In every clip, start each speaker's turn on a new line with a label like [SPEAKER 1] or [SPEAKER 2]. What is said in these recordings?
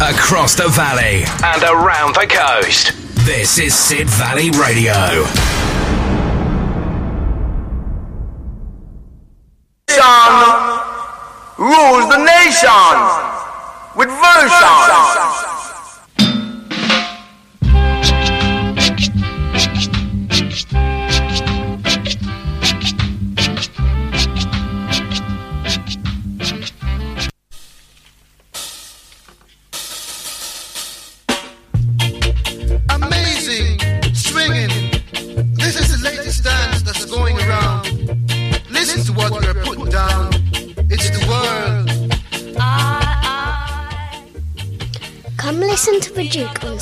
[SPEAKER 1] across the valley, and around the coast. This is Sid Valley Radio.
[SPEAKER 2] rules the nation with version.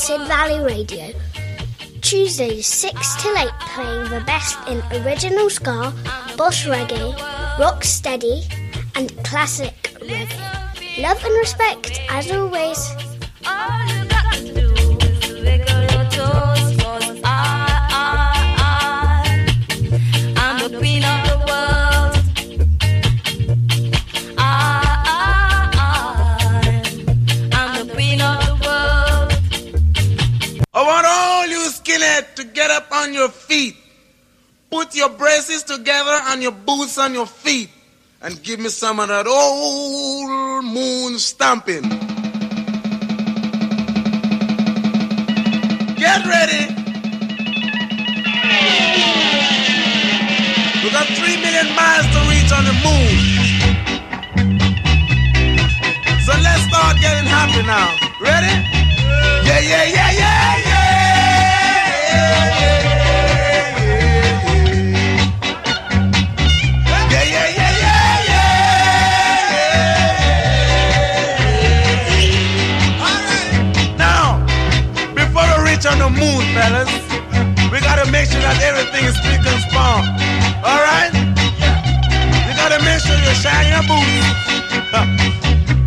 [SPEAKER 3] Sid Valley Radio. Tuesdays 6 till 8 playing the best in original ska, boss reggae, rock steady, and classic reggae. Love and respect as always.
[SPEAKER 4] Get up on your feet. Put your braces together and your boots on your feet. And give me some of that old moon stomping. Get ready. We got three million miles to reach on the moon. So let's start getting happy now. Ready? Yeah, yeah, yeah, yeah, yeah. That everything is spick and span. Alright? You gotta make sure you shine your boots.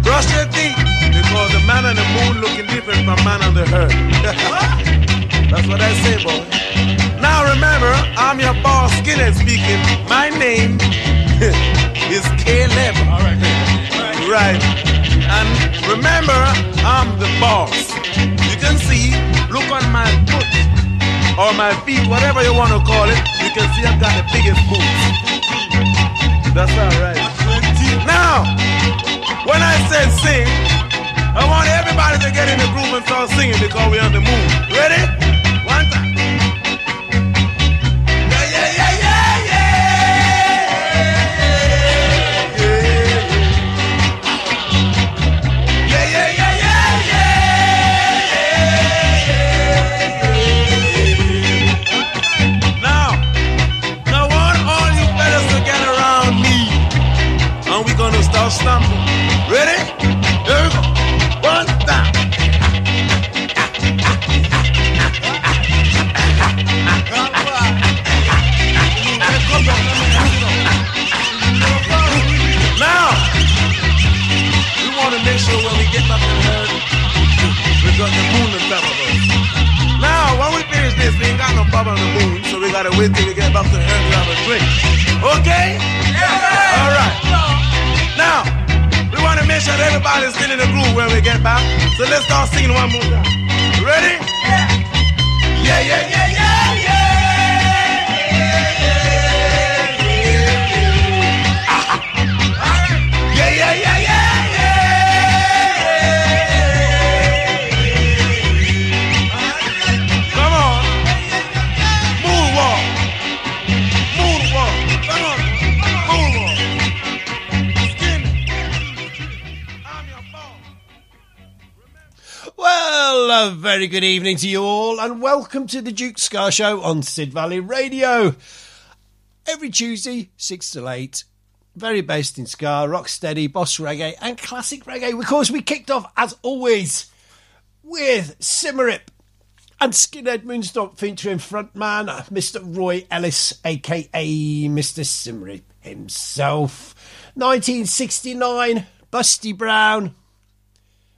[SPEAKER 4] Brush your teeth. Because the man on the moon looking different from man on the earth. That's what I say, boy. Now remember, I'm your boss, Skinhead speaking. My name is Caleb. Alright. Right. And remember, I'm the boss. You can see Look on my foot or my feet, whatever you want to call it. You can see I've got the biggest boots. That's all right. Now, when I said sing, I want everybody to get in the groove and start singing because we're on the moon. we gotta wait till we get back to the earth to have a drink. Okay? Yeah. All right. Now, we want to make sure that everybody's still in the groove when we get back. So let's start singing one more time. Ready? Yeah, yeah, yeah, yeah. yeah.
[SPEAKER 5] A very good evening to you all, and welcome to the Duke Ska Show on Sid Valley Radio. Every Tuesday, 6 to 8, very based in ska, rock steady, boss reggae, and classic reggae. Of course, we kicked off, as always, with Symarip and Skinhead Moonstomp featuring frontman uh, Mr. Roy Ellis, aka Mr. Symarip himself. 1969, Busty Brown,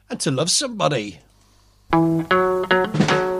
[SPEAKER 5] and To Love Somebody.
[SPEAKER 4] There's a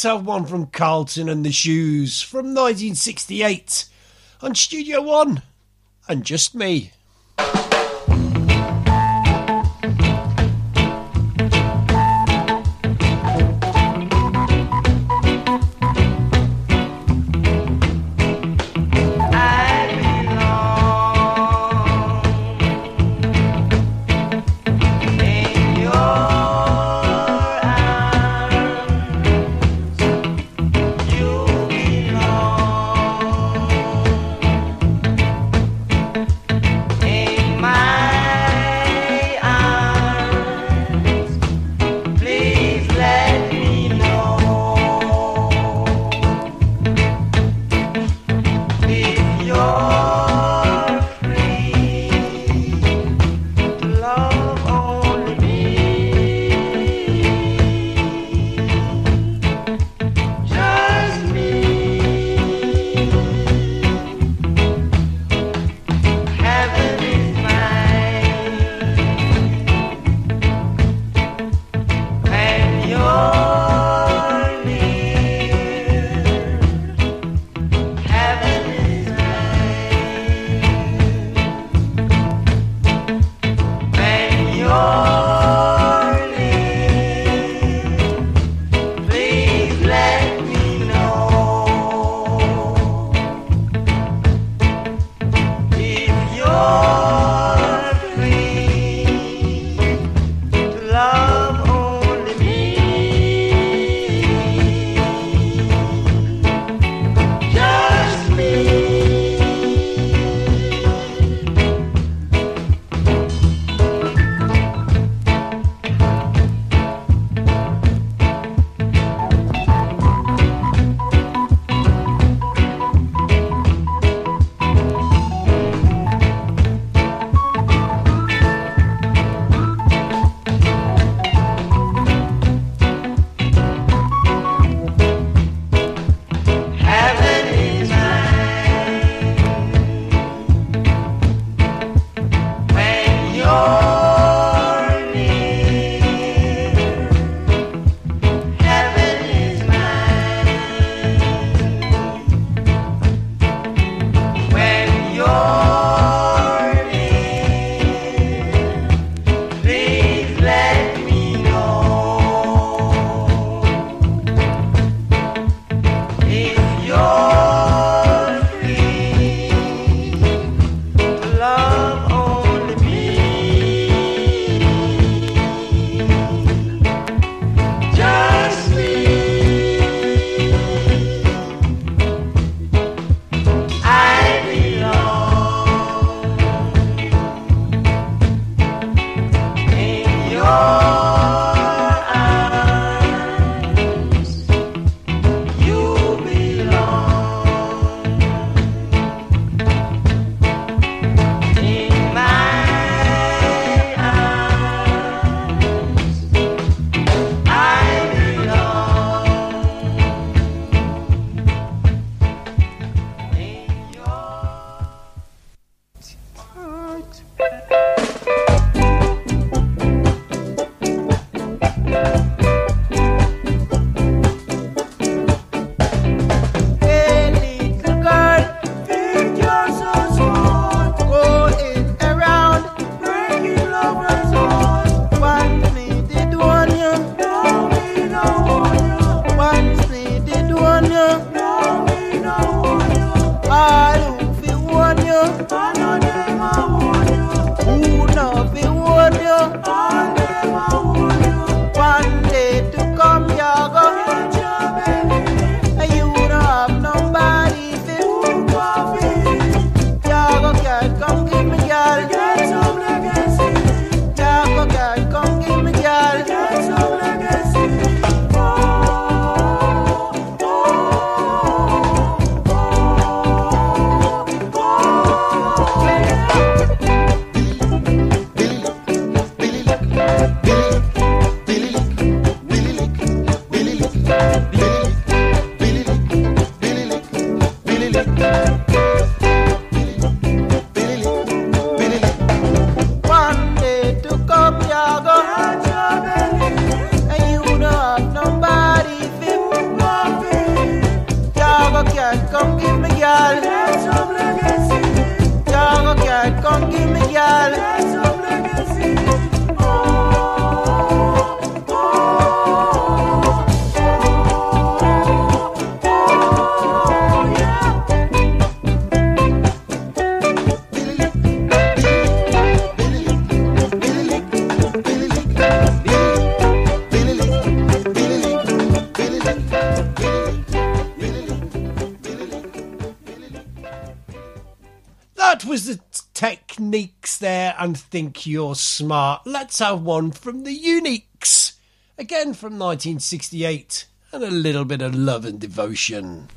[SPEAKER 5] let's have one from Carlton and the Shoes from 1968 on Studio One and just me.
[SPEAKER 6] and think you're smart. Let's have one from the Uniques. Again from 1968 and a little bit of love and devotion.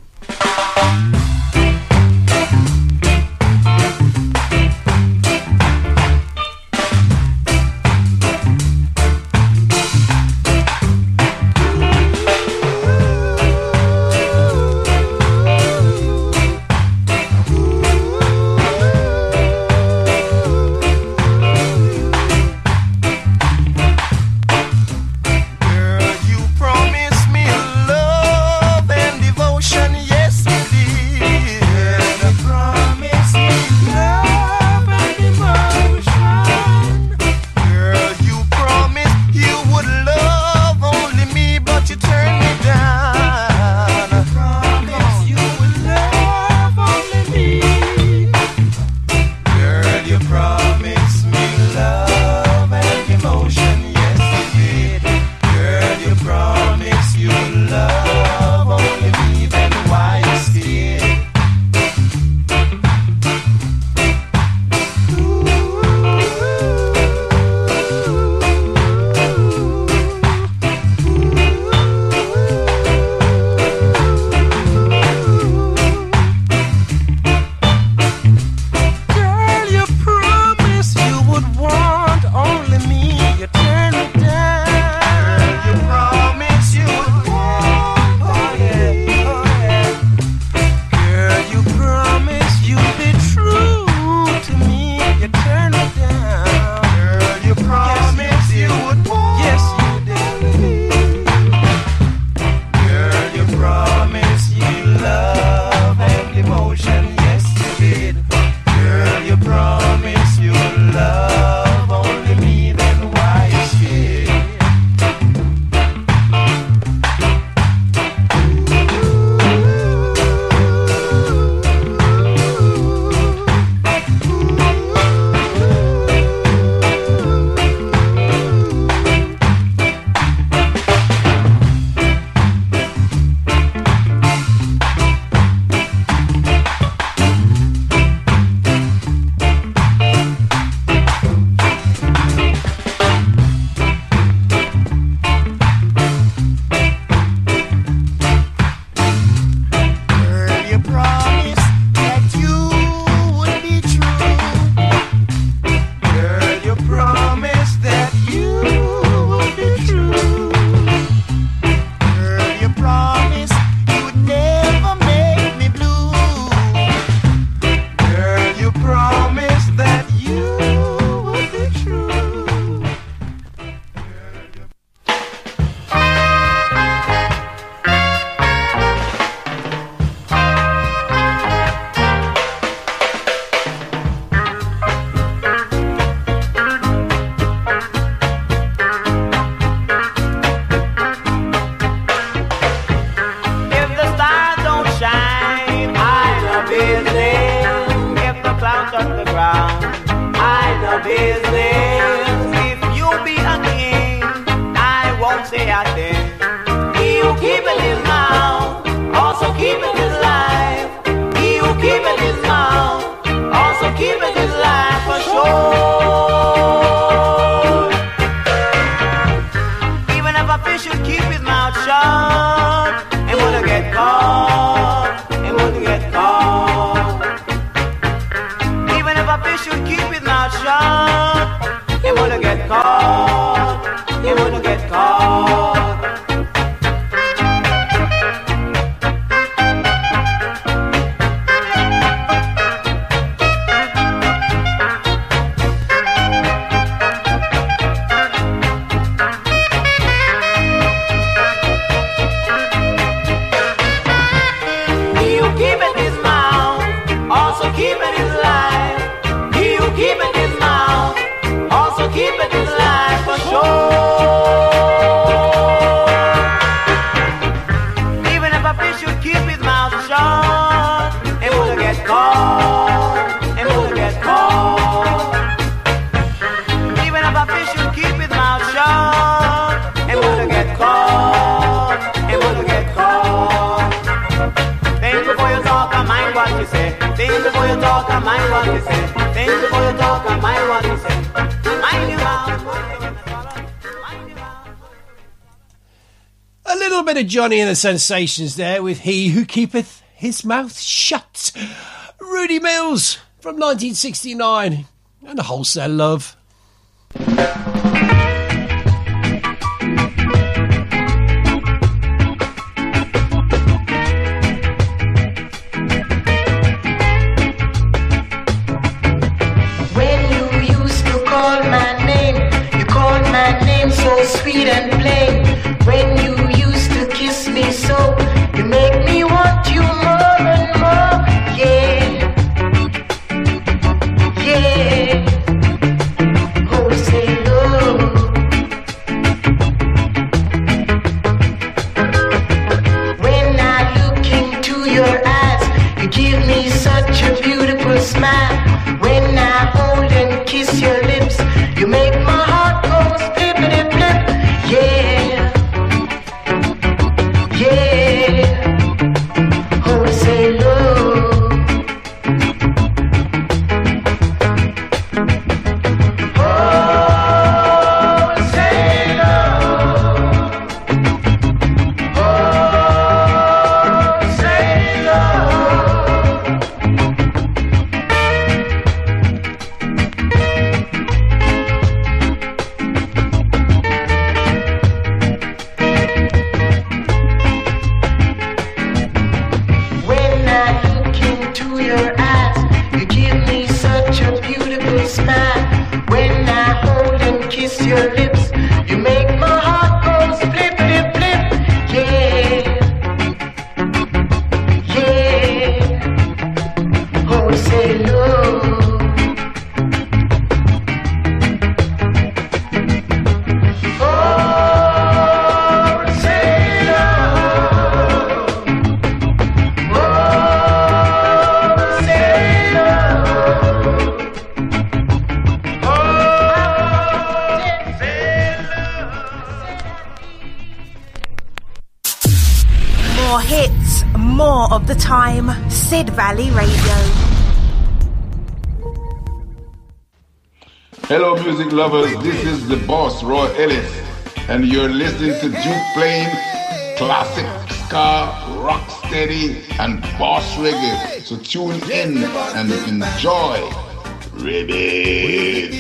[SPEAKER 5] Johnny and the Sensations there with He Who Keepeth His Mouth Shut. Rudy Mills from 1969 and Wholesale Love.
[SPEAKER 7] Valley Radio.
[SPEAKER 8] Hello, music lovers. This is the boss, Roy Ellis, and you're listening to Duke playing classic ska, rock steady, and boss reggae. So tune in and enjoy. Ribbit.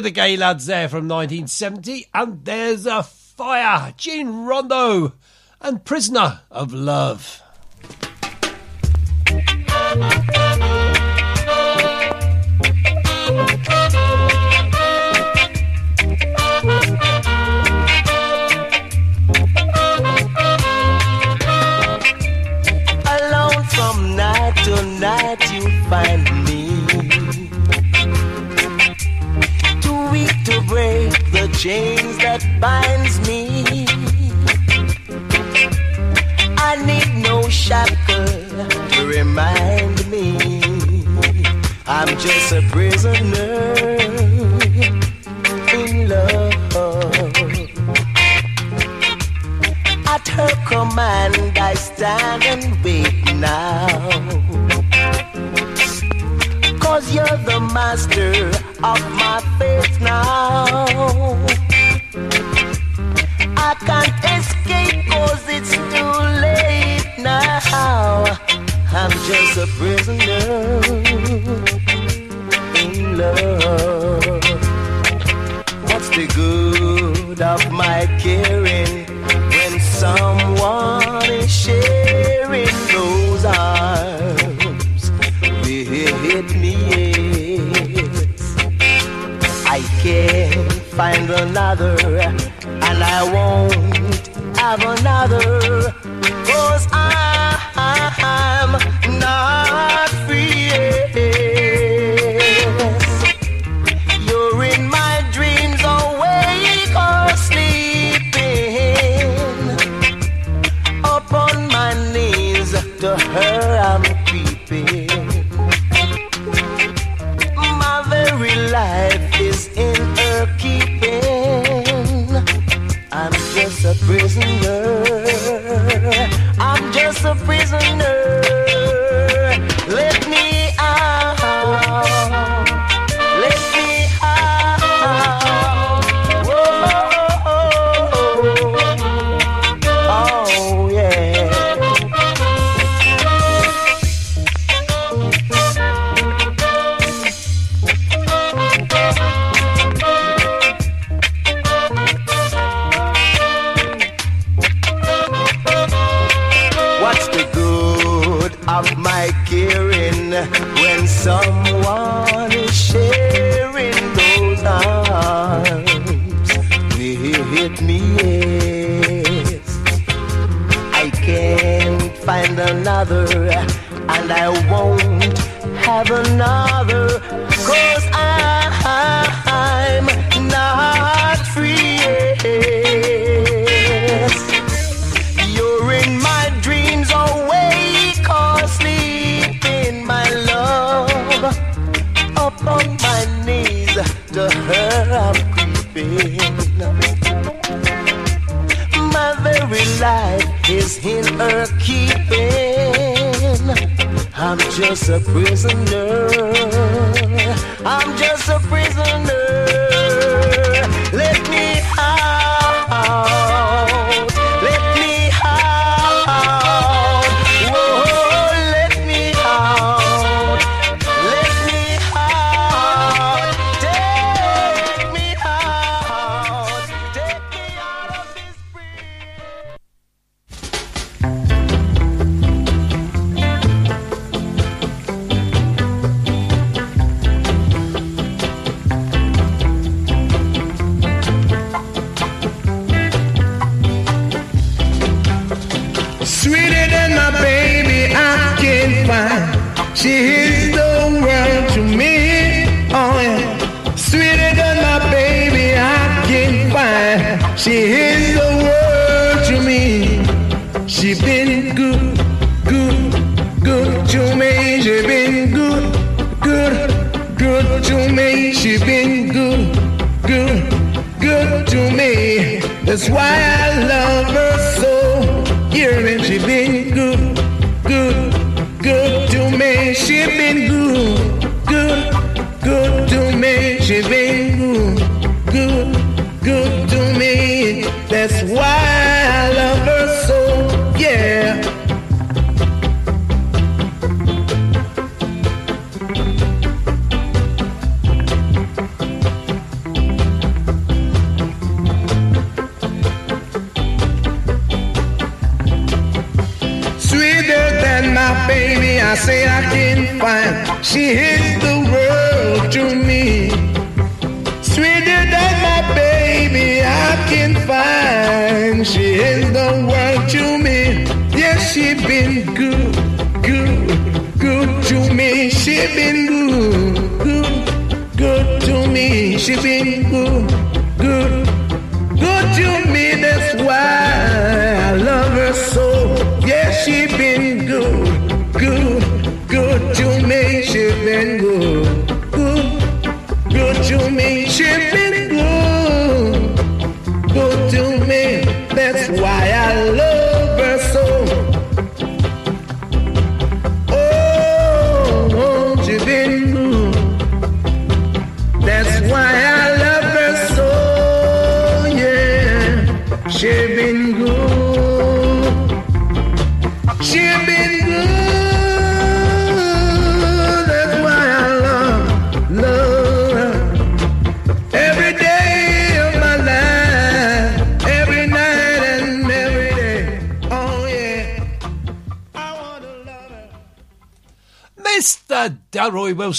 [SPEAKER 9] the
[SPEAKER 5] Gaylads there from 1970, and there's a fire. Gene Rondo and Prisoner of Love.
[SPEAKER 10] chains that binds me. I need no shackle to remind me I'm just a prisoner in love. At her command, I stand and wait now Cause you're the master of my fate now. I can't escape cause it's too late now. I'm just a prisoner in love. What's the good of my caring when someone again, find another, and I won't have another, cause I a prisoner.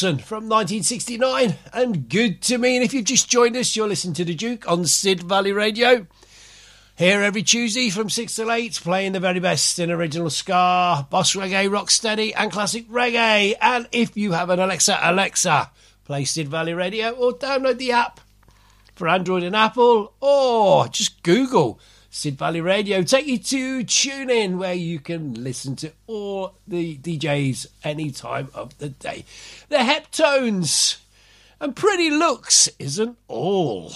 [SPEAKER 5] From 1969 and good to me. And if you've just joined us, you're listening to The Duke on Sid Valley Radio. Here every Tuesday from 6 till 8, playing the very best in original ska, boss reggae, rocksteady, and classic reggae. And if you have an Alexa, Alexa, play Sid Valley Radio or download the app for Android and Apple, or just Google Sid Valley Radio. Take you to tune in where you can listen to all the DJs any time of the day. The Heptones and Pretty Looks isn't all.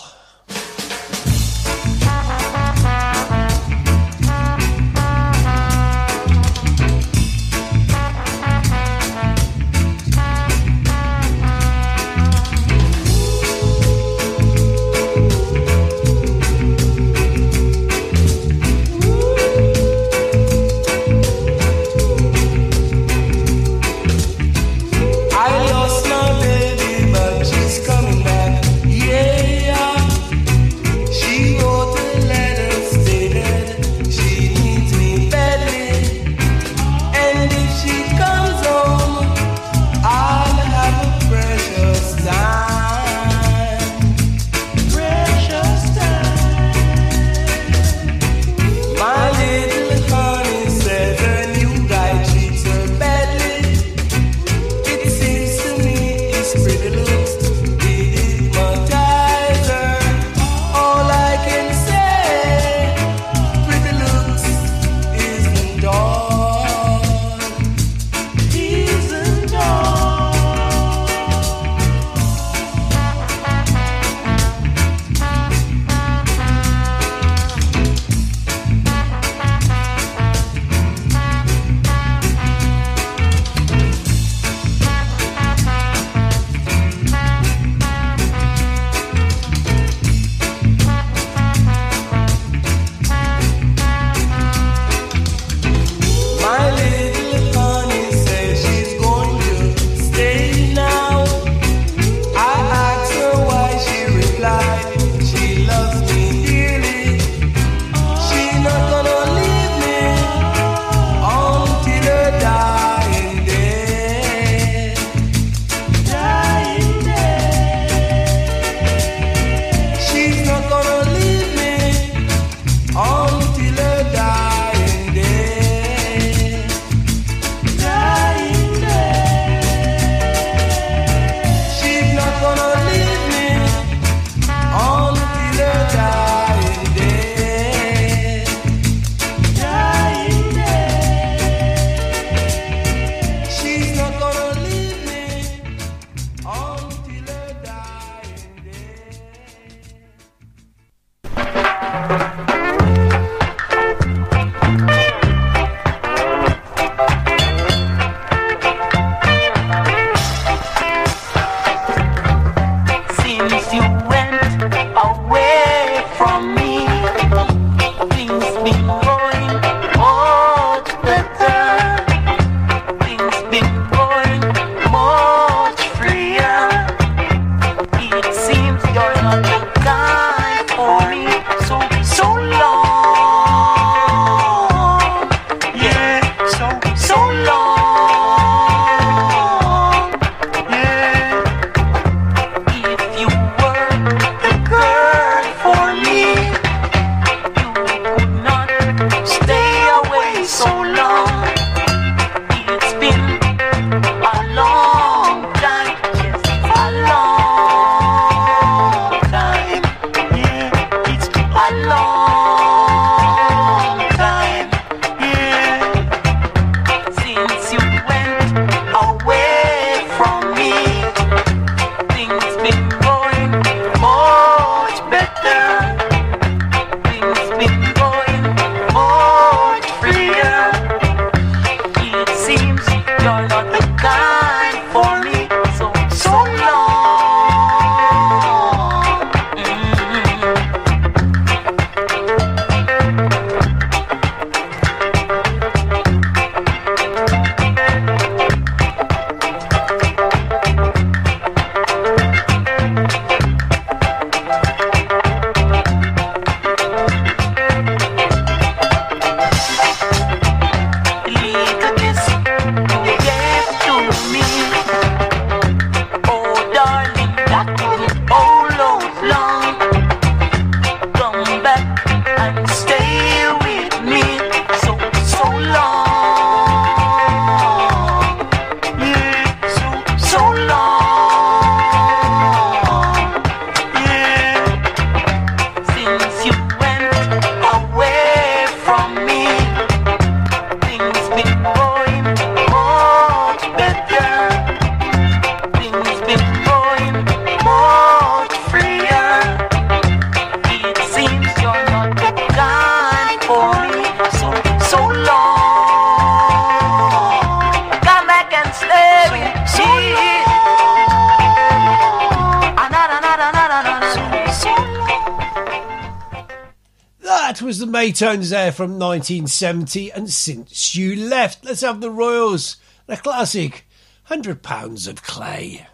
[SPEAKER 6] tones there from 1970 and Since You Left. Let's have the Royals, the classic, 100 Pounds of Clay.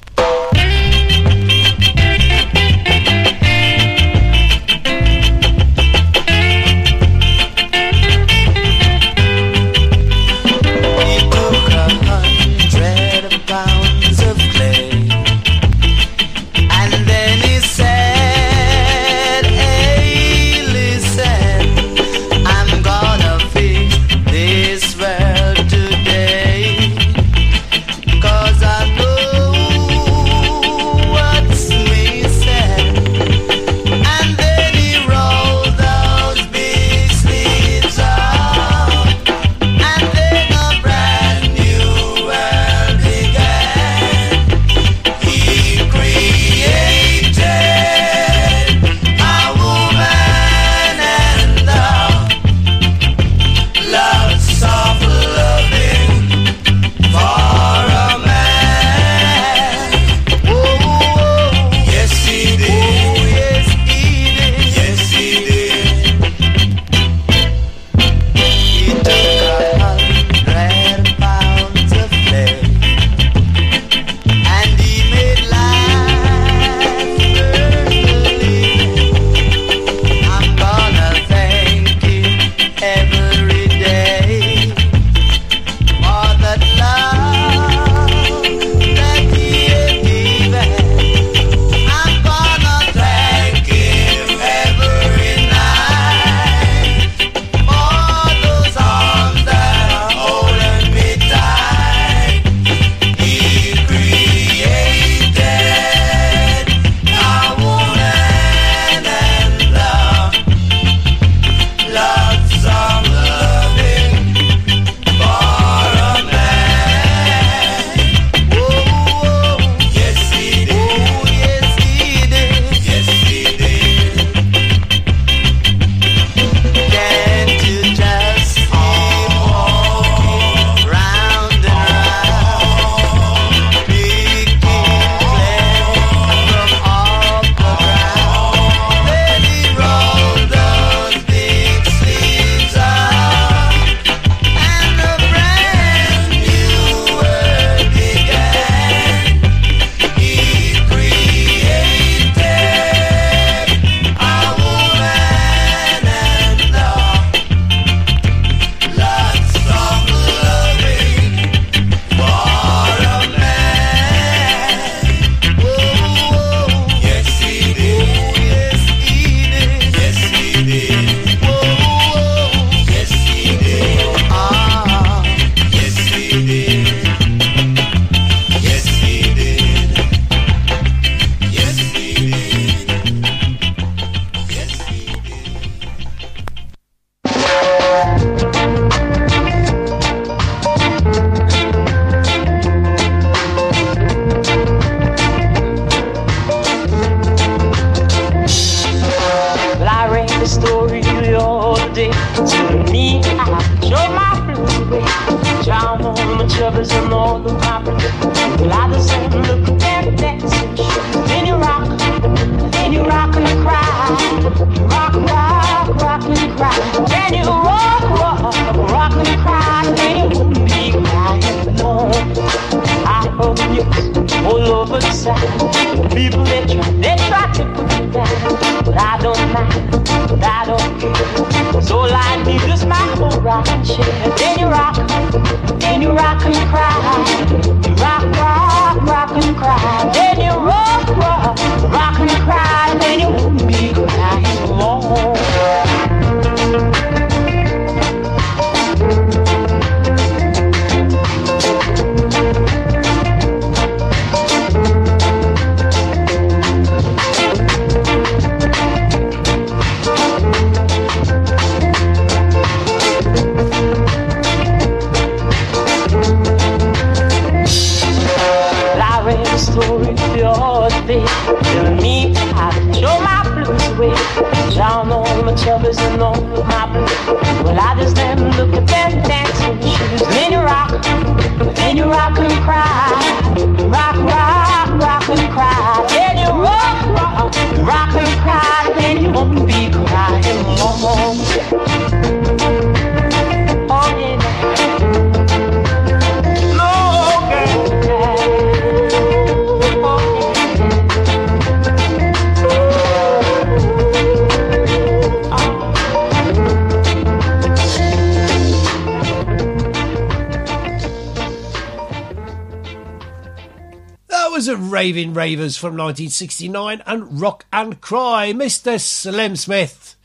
[SPEAKER 11] From
[SPEAKER 5] 1969 and Rock and Cry, Mr. Slim Smith.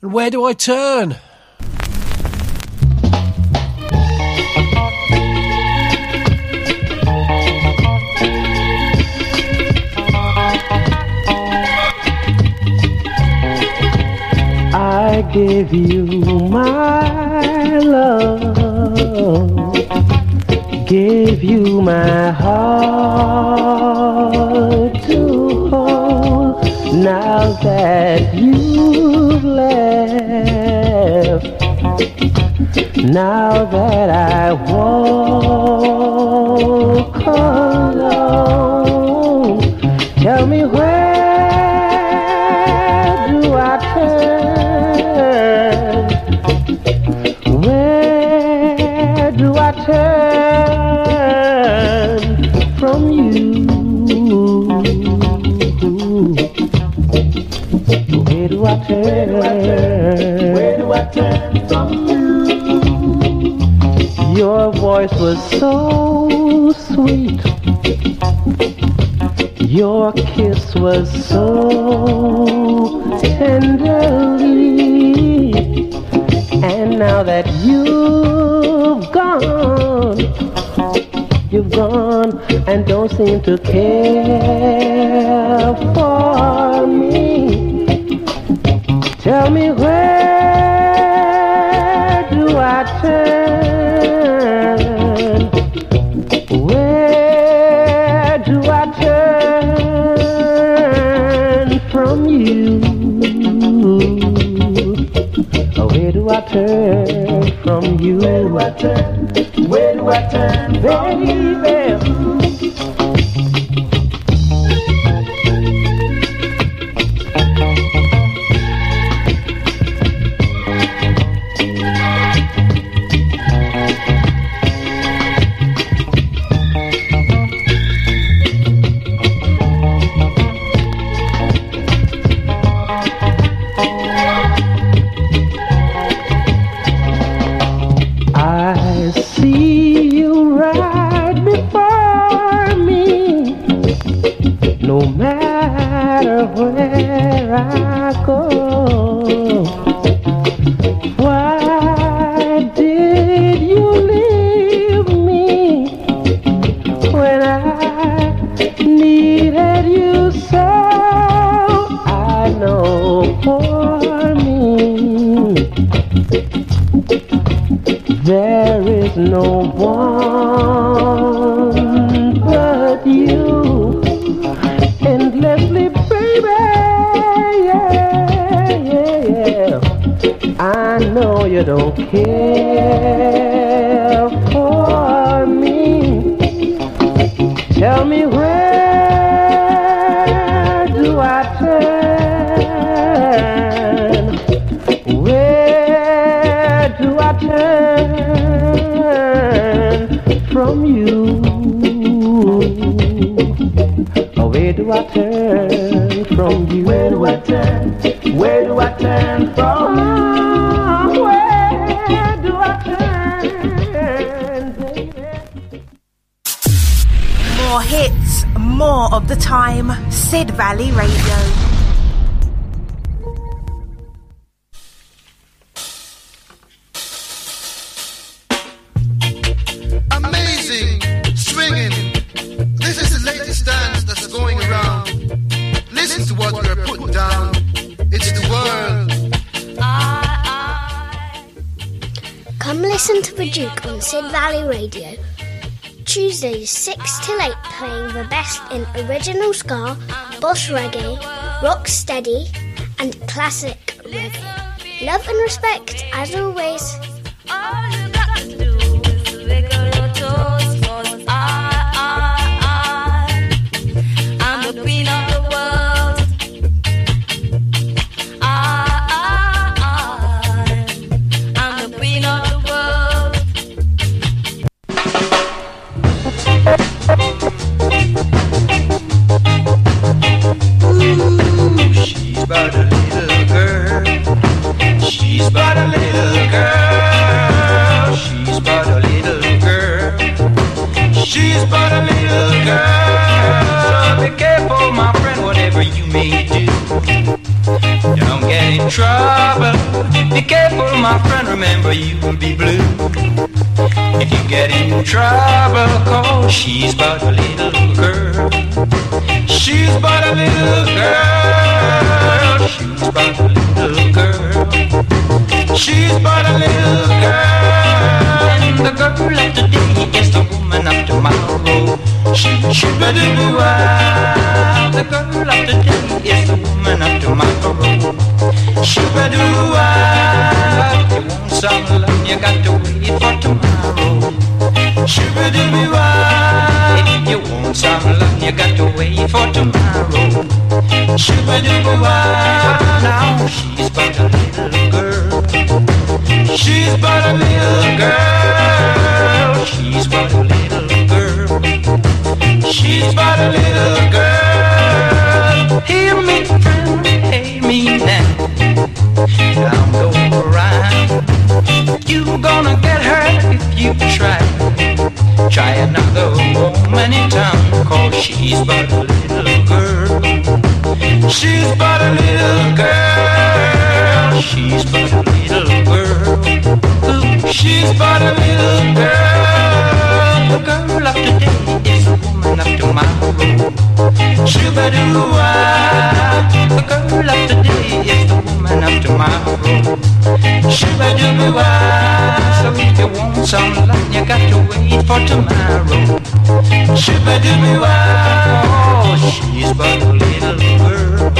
[SPEAKER 5] And where do I turn?
[SPEAKER 12] I give you my love, give you my heart now that I walk alone, tell me where do I turn? Where do I turn from you? Where do I turn? Where do I turn voice was so sweet. Your kiss was so tenderly. And now that you've gone, you've gone and don't seem to care for me. Tell me where do I turn? Turn from you? Where do I turn? Where do I turn from
[SPEAKER 7] More hits, more of the time. Sid Valley Radio.
[SPEAKER 13] Amazing, swinging. This is the latest dance that's going around. Listen to what we're putting down. It's the world.
[SPEAKER 3] Come listen to the Duke on Sid Valley Radio. Tuesdays 6 till 8 playing the best in original ska, boss reggae, rock steady, and classic reggae. Love and respect as always.
[SPEAKER 14] made you. Don't get in trouble. Be careful, my friend, remember you'll be blue. If you get in trouble, cause she's but a little girl. She's but a little girl. She's but a little girl. She's but a little girl. And the girl of today is the woman of tomorrow. Do The girl of today is the woman of tomorrow. Do You want some love, you got to wait for tomorrow. Do If you want some love, you got to wait for tomorrow. Do Now she's but a little girl. She's but a little girl. She's but a little. She's but a little girl. Hear me, friend, hear me now. I'm going around. You gonna get hurt if you try. Try another woman in town, cause she's but a little girl. She's but a little girl. She's but a little girl. She's but a little girl. The girl of today the tomorrow. Shoo-ba-doo-wah. The girl of today is the woman of tomorrow. Shoo-ba-doo-wah. So if you want some love, you got to wait for tomorrow. Shoo-ba-doo-wah. Oh, she's but a little girl.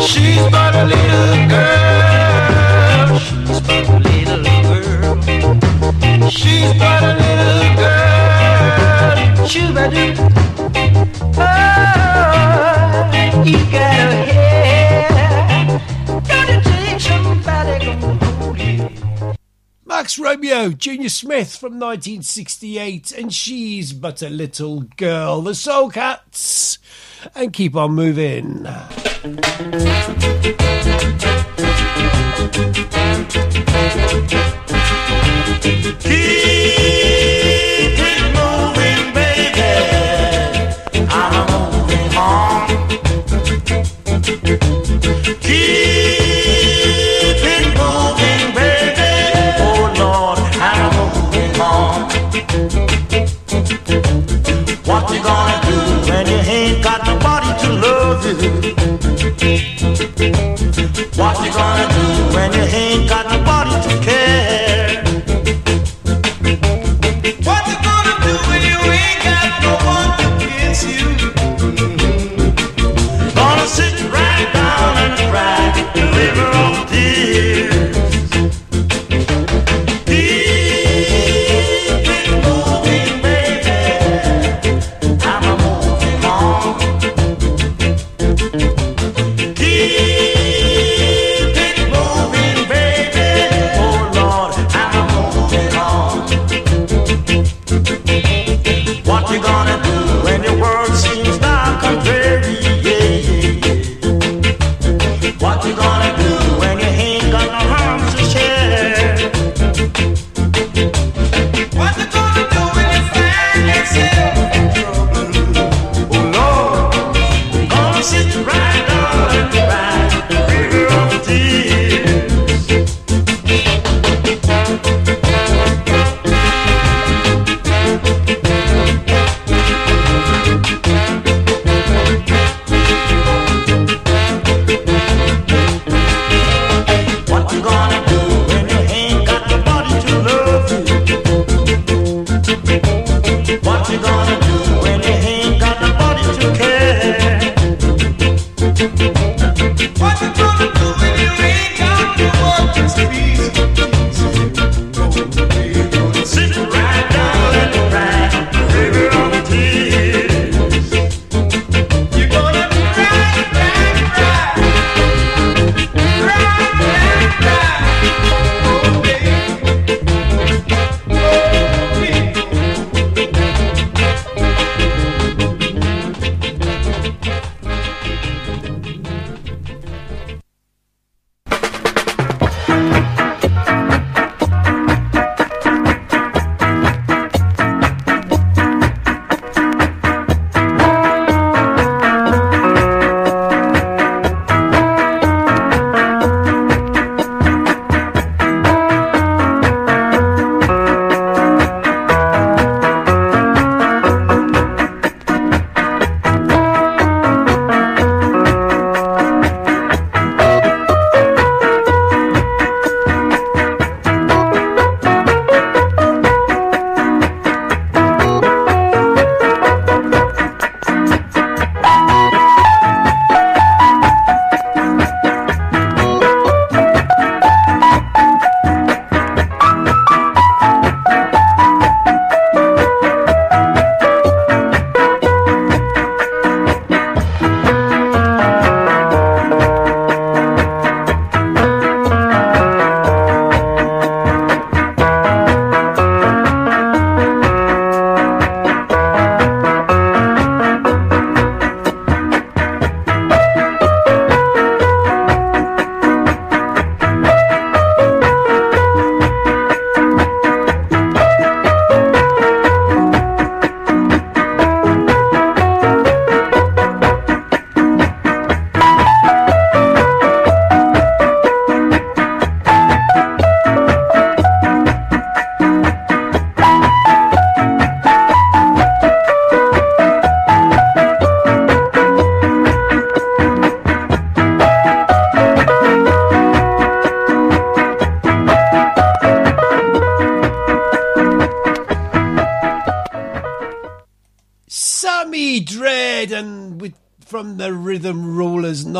[SPEAKER 14] She's but a little girl. She's but a little girl. She's but a little girl. Oh.
[SPEAKER 15] Max Romeo, Junior Smith from 1968, and she's but a little girl. The Soul Cats, and keep on moving.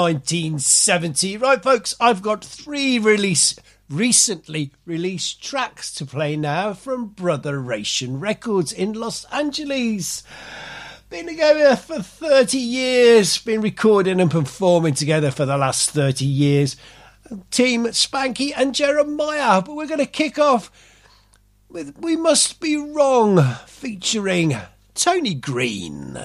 [SPEAKER 5] 1970. Right, folks, I've got three release recently released tracks to play now from Brother Ration Records in Los Angeles. Been together for 30 years, been recording and performing together for the last 30 years. Team Spanky and Jeremiah, but we're going to kick off with We Must Be Wrong featuring Tony Green.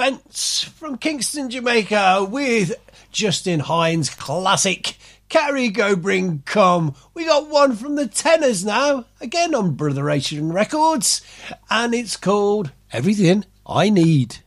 [SPEAKER 16] From Kingston, Jamaica, with Justin Hinds' classic Carry Go Bring Come. We got one from the Tennors now, again on Brotheration Records, and it's called Everything I Need.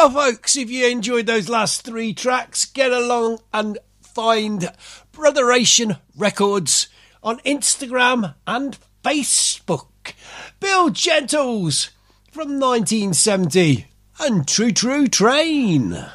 [SPEAKER 5] Well,
[SPEAKER 16] folks, if you enjoyed those last three tracks, get along and find Brotheration Records on Instagram and Facebook. Bill Gentles from 1970 and True True Train.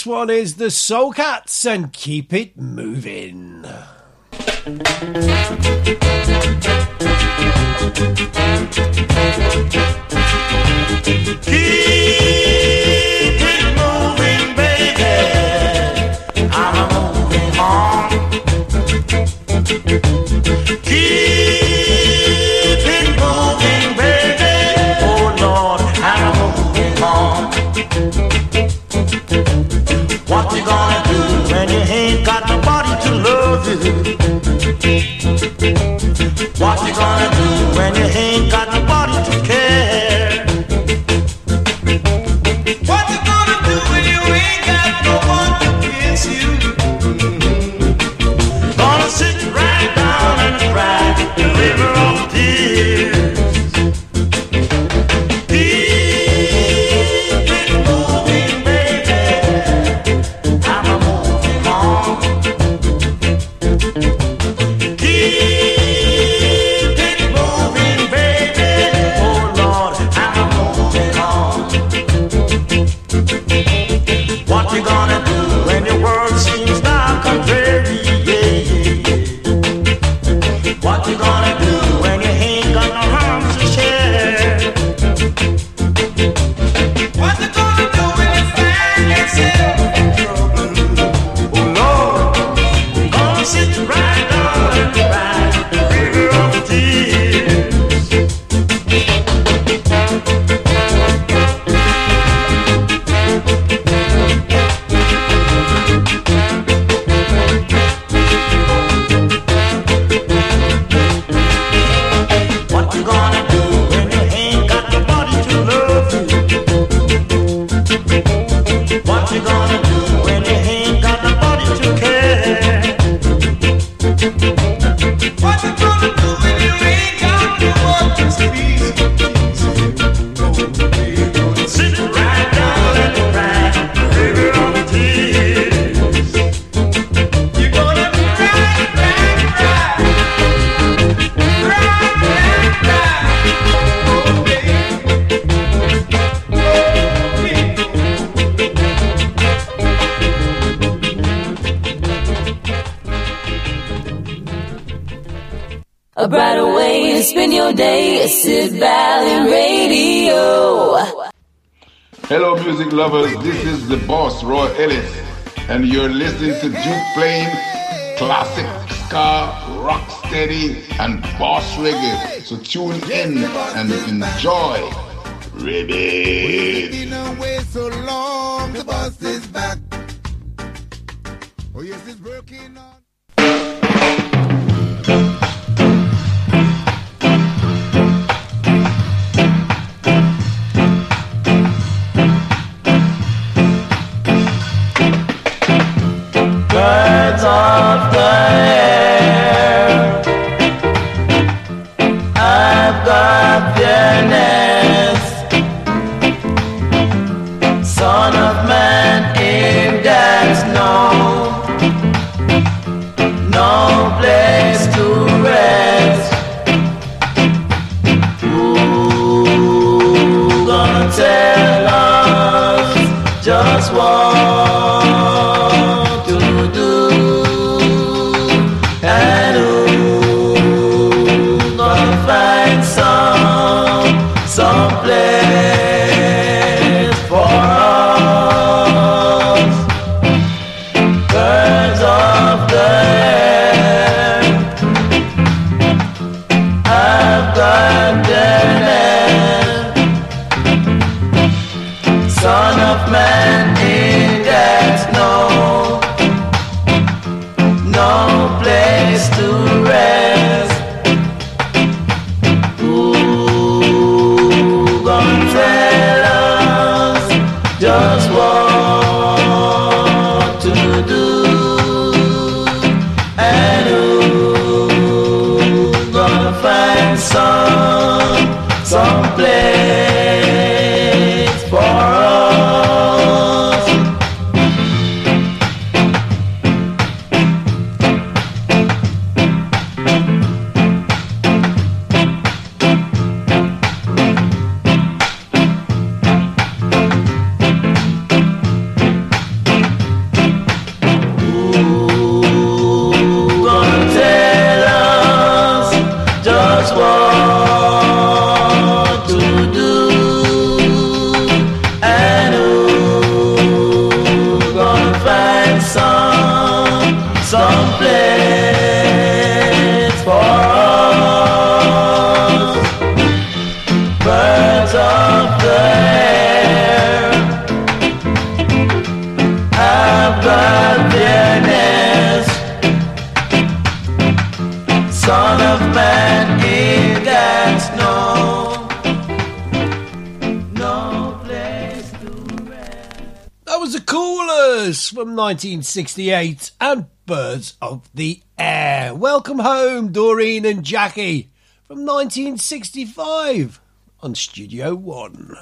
[SPEAKER 15] This one is the Soul Cats and Keep It
[SPEAKER 17] to
[SPEAKER 8] Duke playing, classic ska, rock steady, and boss reggae. So tune in and enjoy. Ribbit.
[SPEAKER 18] 1968 and Birds of the Air. Welcome home, Doreen and Jackie, from 1965 on Studio One.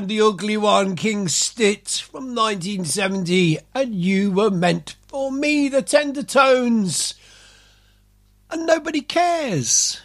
[SPEAKER 19] and
[SPEAKER 20] the ugly one, King Stitt, from 1970, and you were meant for me, the tender tones. And nobody cares.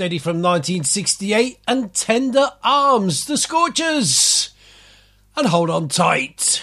[SPEAKER 6] Steady from 1968 and Tender Arms, The Scorchers. And hold on tight.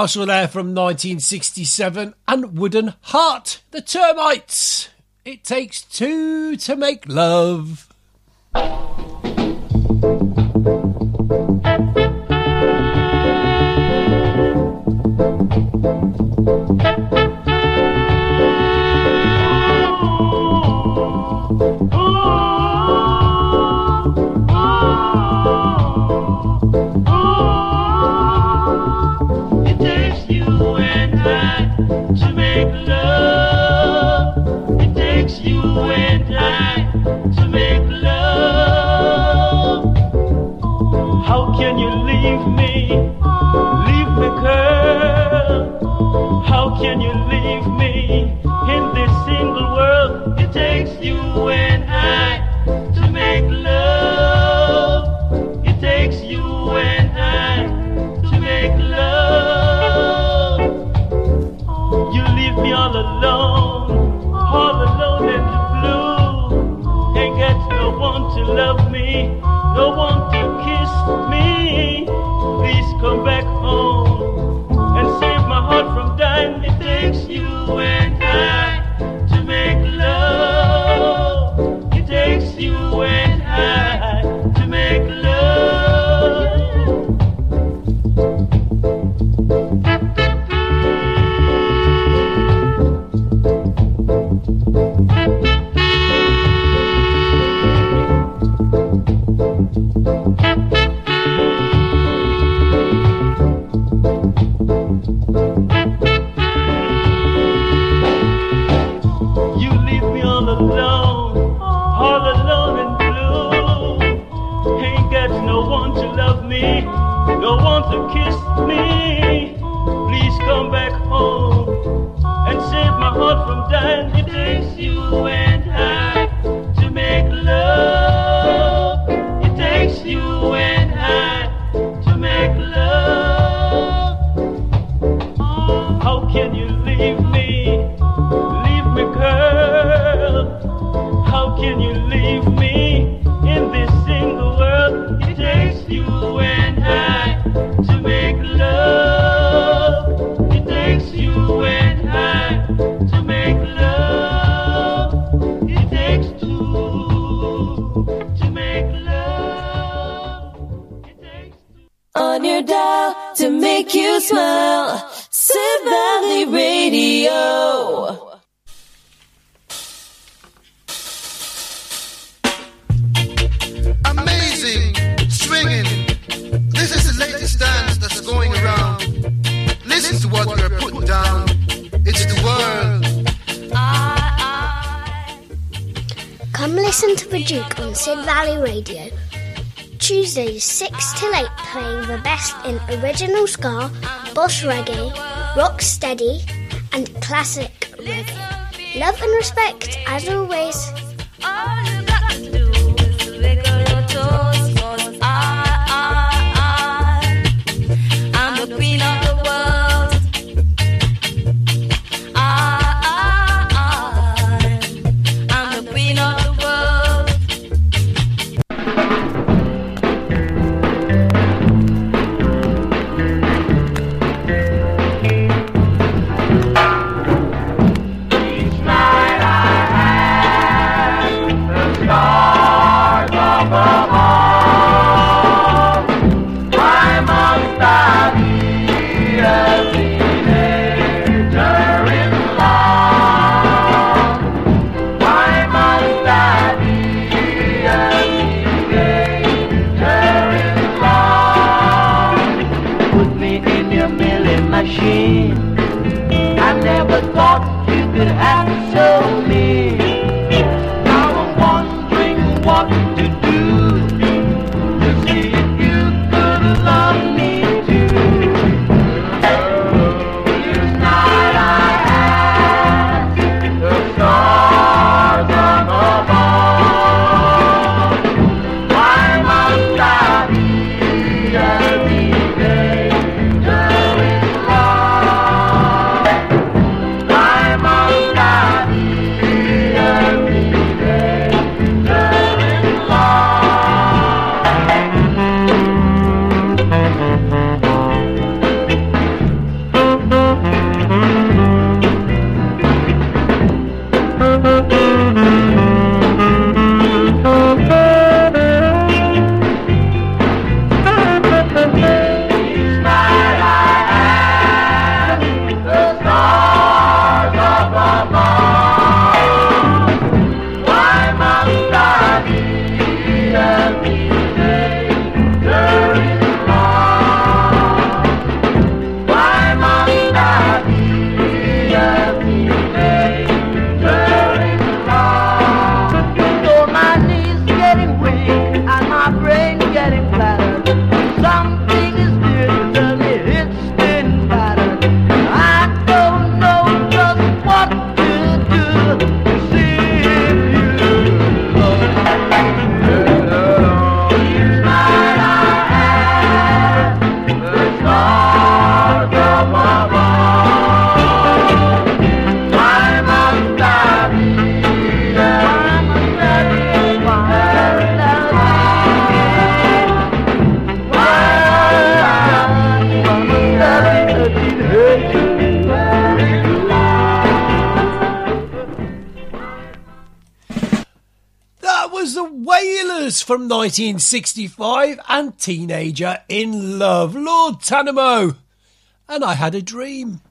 [SPEAKER 6] Marshall there from 1967 and Wooden Heart, The Termites. It takes two to make love.
[SPEAKER 21] Black love. one to love me, no one to kiss me. Please come back home and save my heart from dying. It takes you and
[SPEAKER 3] Welsh reggae, rock steady, and classic reggae. Love and respect as always.
[SPEAKER 22] 1965 and Teenager in Love, Lord Tanamo. And I had a dream.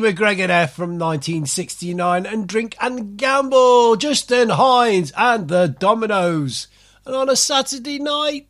[SPEAKER 22] McGregor there from 1969 and Drink and Gamble, Justin Hinds and the Dominoes. And on a Saturday night,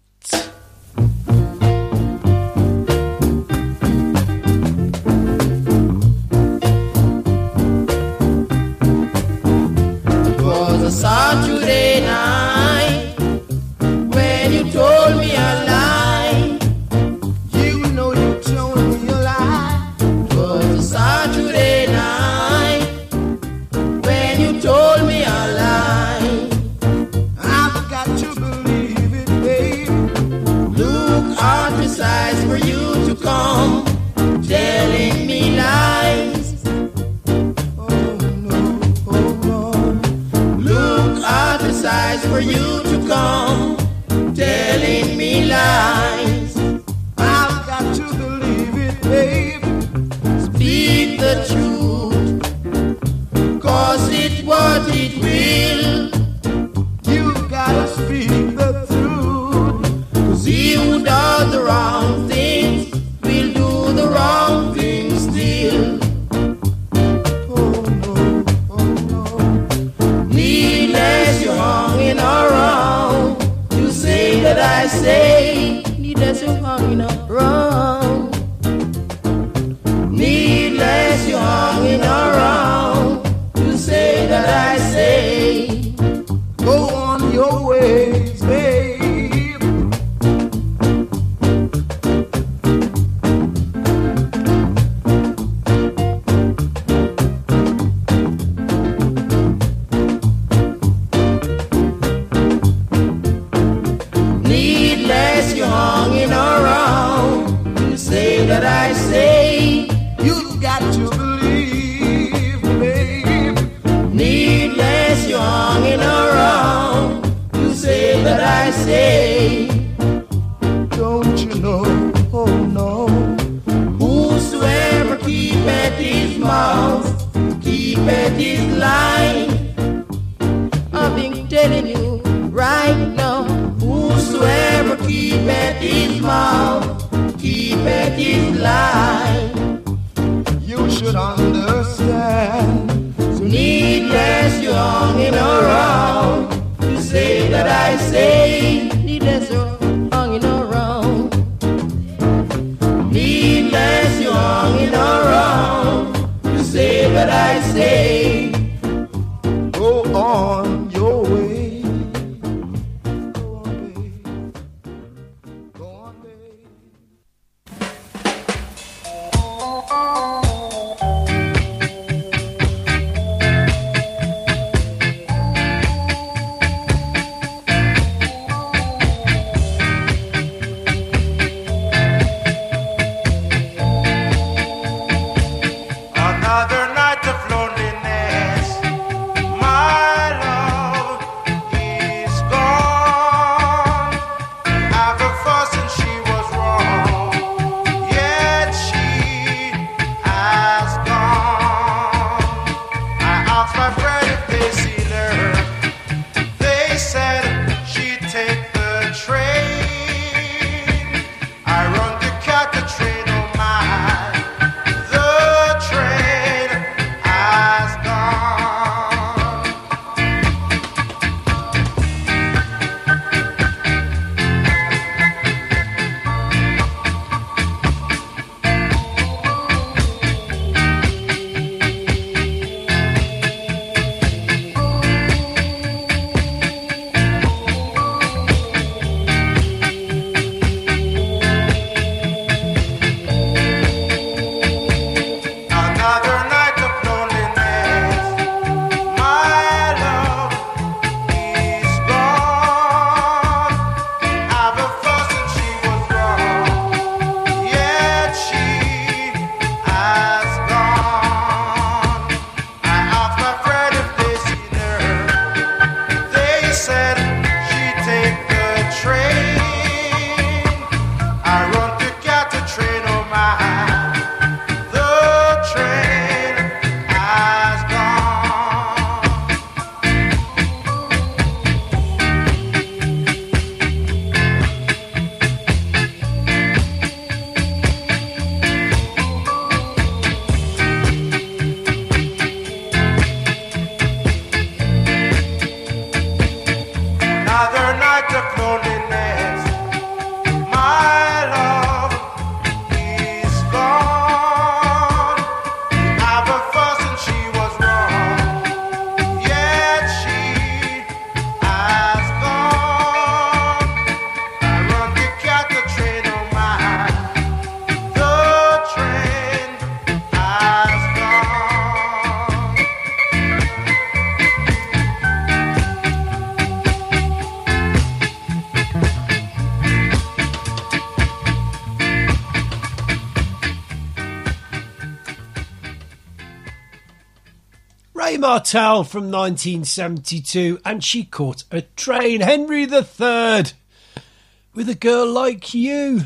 [SPEAKER 21] Cartel from 1972, and she caught a train. Henry III with a girl like you.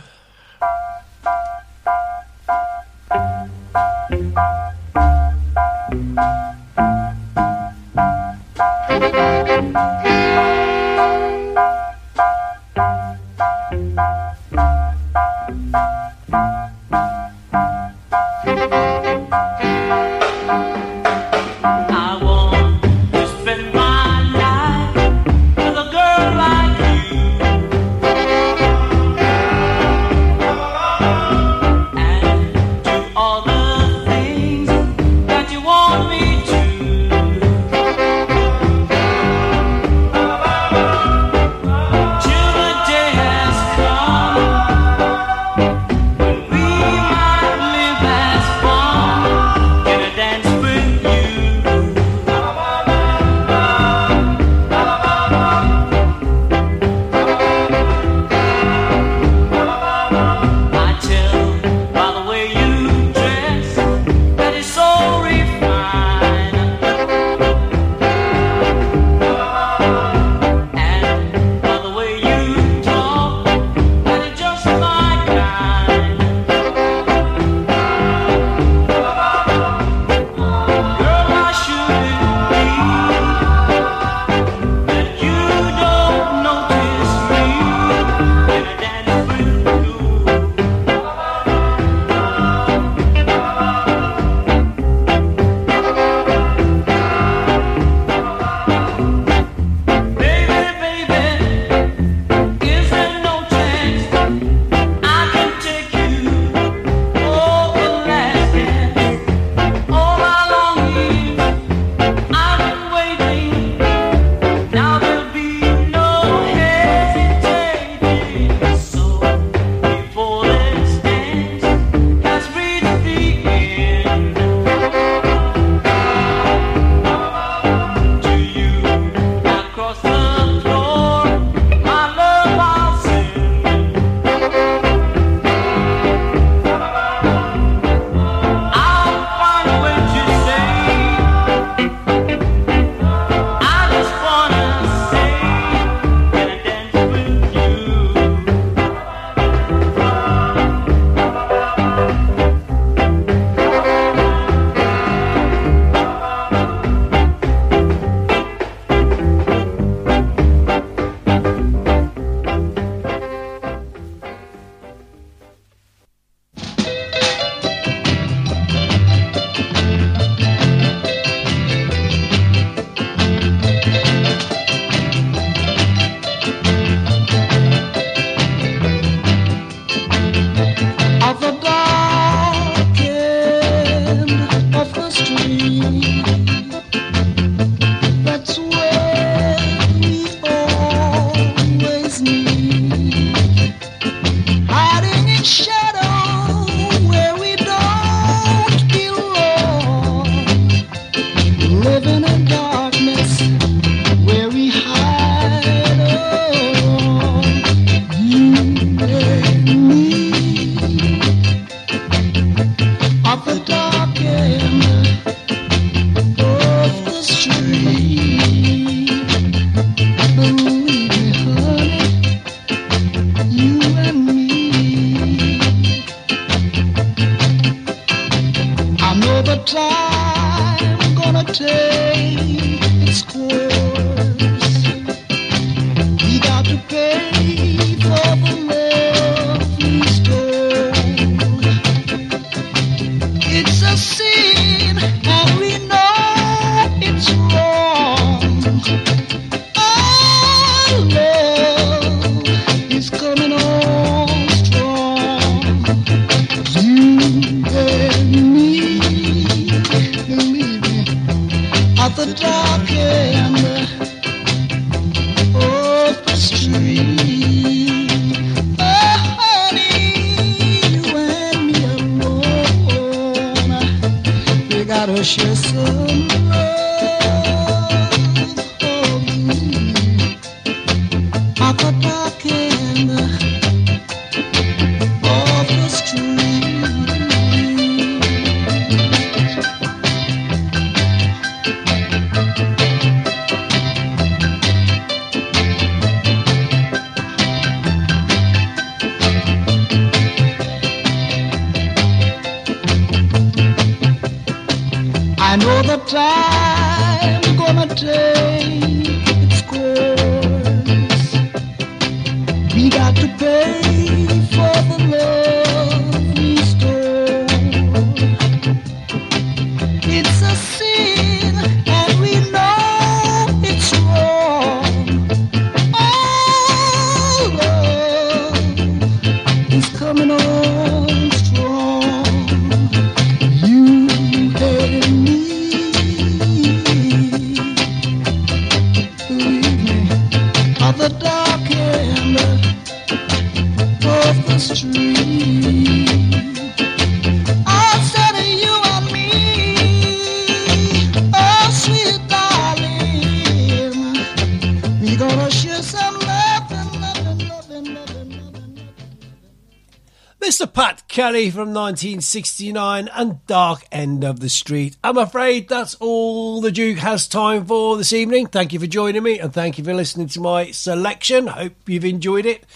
[SPEAKER 5] From 1969 and Dark End of the Street. I'm afraid that's all the Duke has time for this evening. Thank you for joining me and thank you for listening to my selection. Hope you've enjoyed it.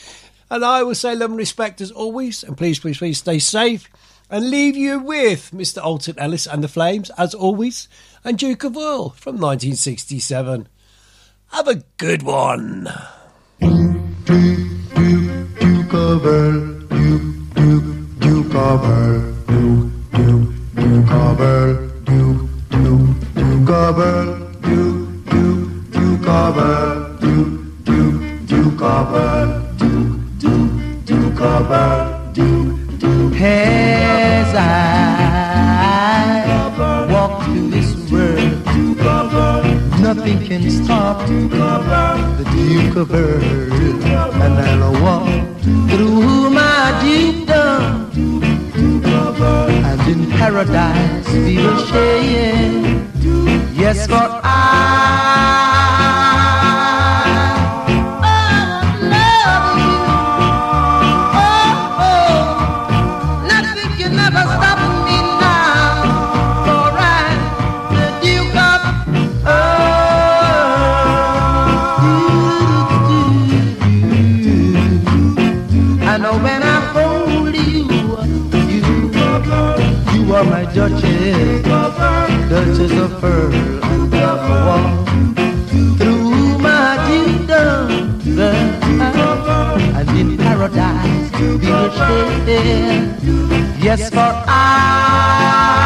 [SPEAKER 5] And I will say love and respect as always. And please, please, please stay safe. And leave you with Mr. Alton Ellis and the Flames, as always, and Duke of Earl from 1967. Have a good one.
[SPEAKER 23] Duke, Duke, Duke of Earl, Earl, Duke, Duke, Duke of Earl, Duke, Duke, Duke of Earl, Duke, Duke, Duke of Earl, Duke, Duke, Duke of Earl, Duke, Duke.
[SPEAKER 24] As I walk through this world, nothing can stop you cover the Duke of Earl, and I'll walk through my dukedom, paradise we will share. Yes, for I. Duchess of through my girl, and in paradise we will share. Yes, for I.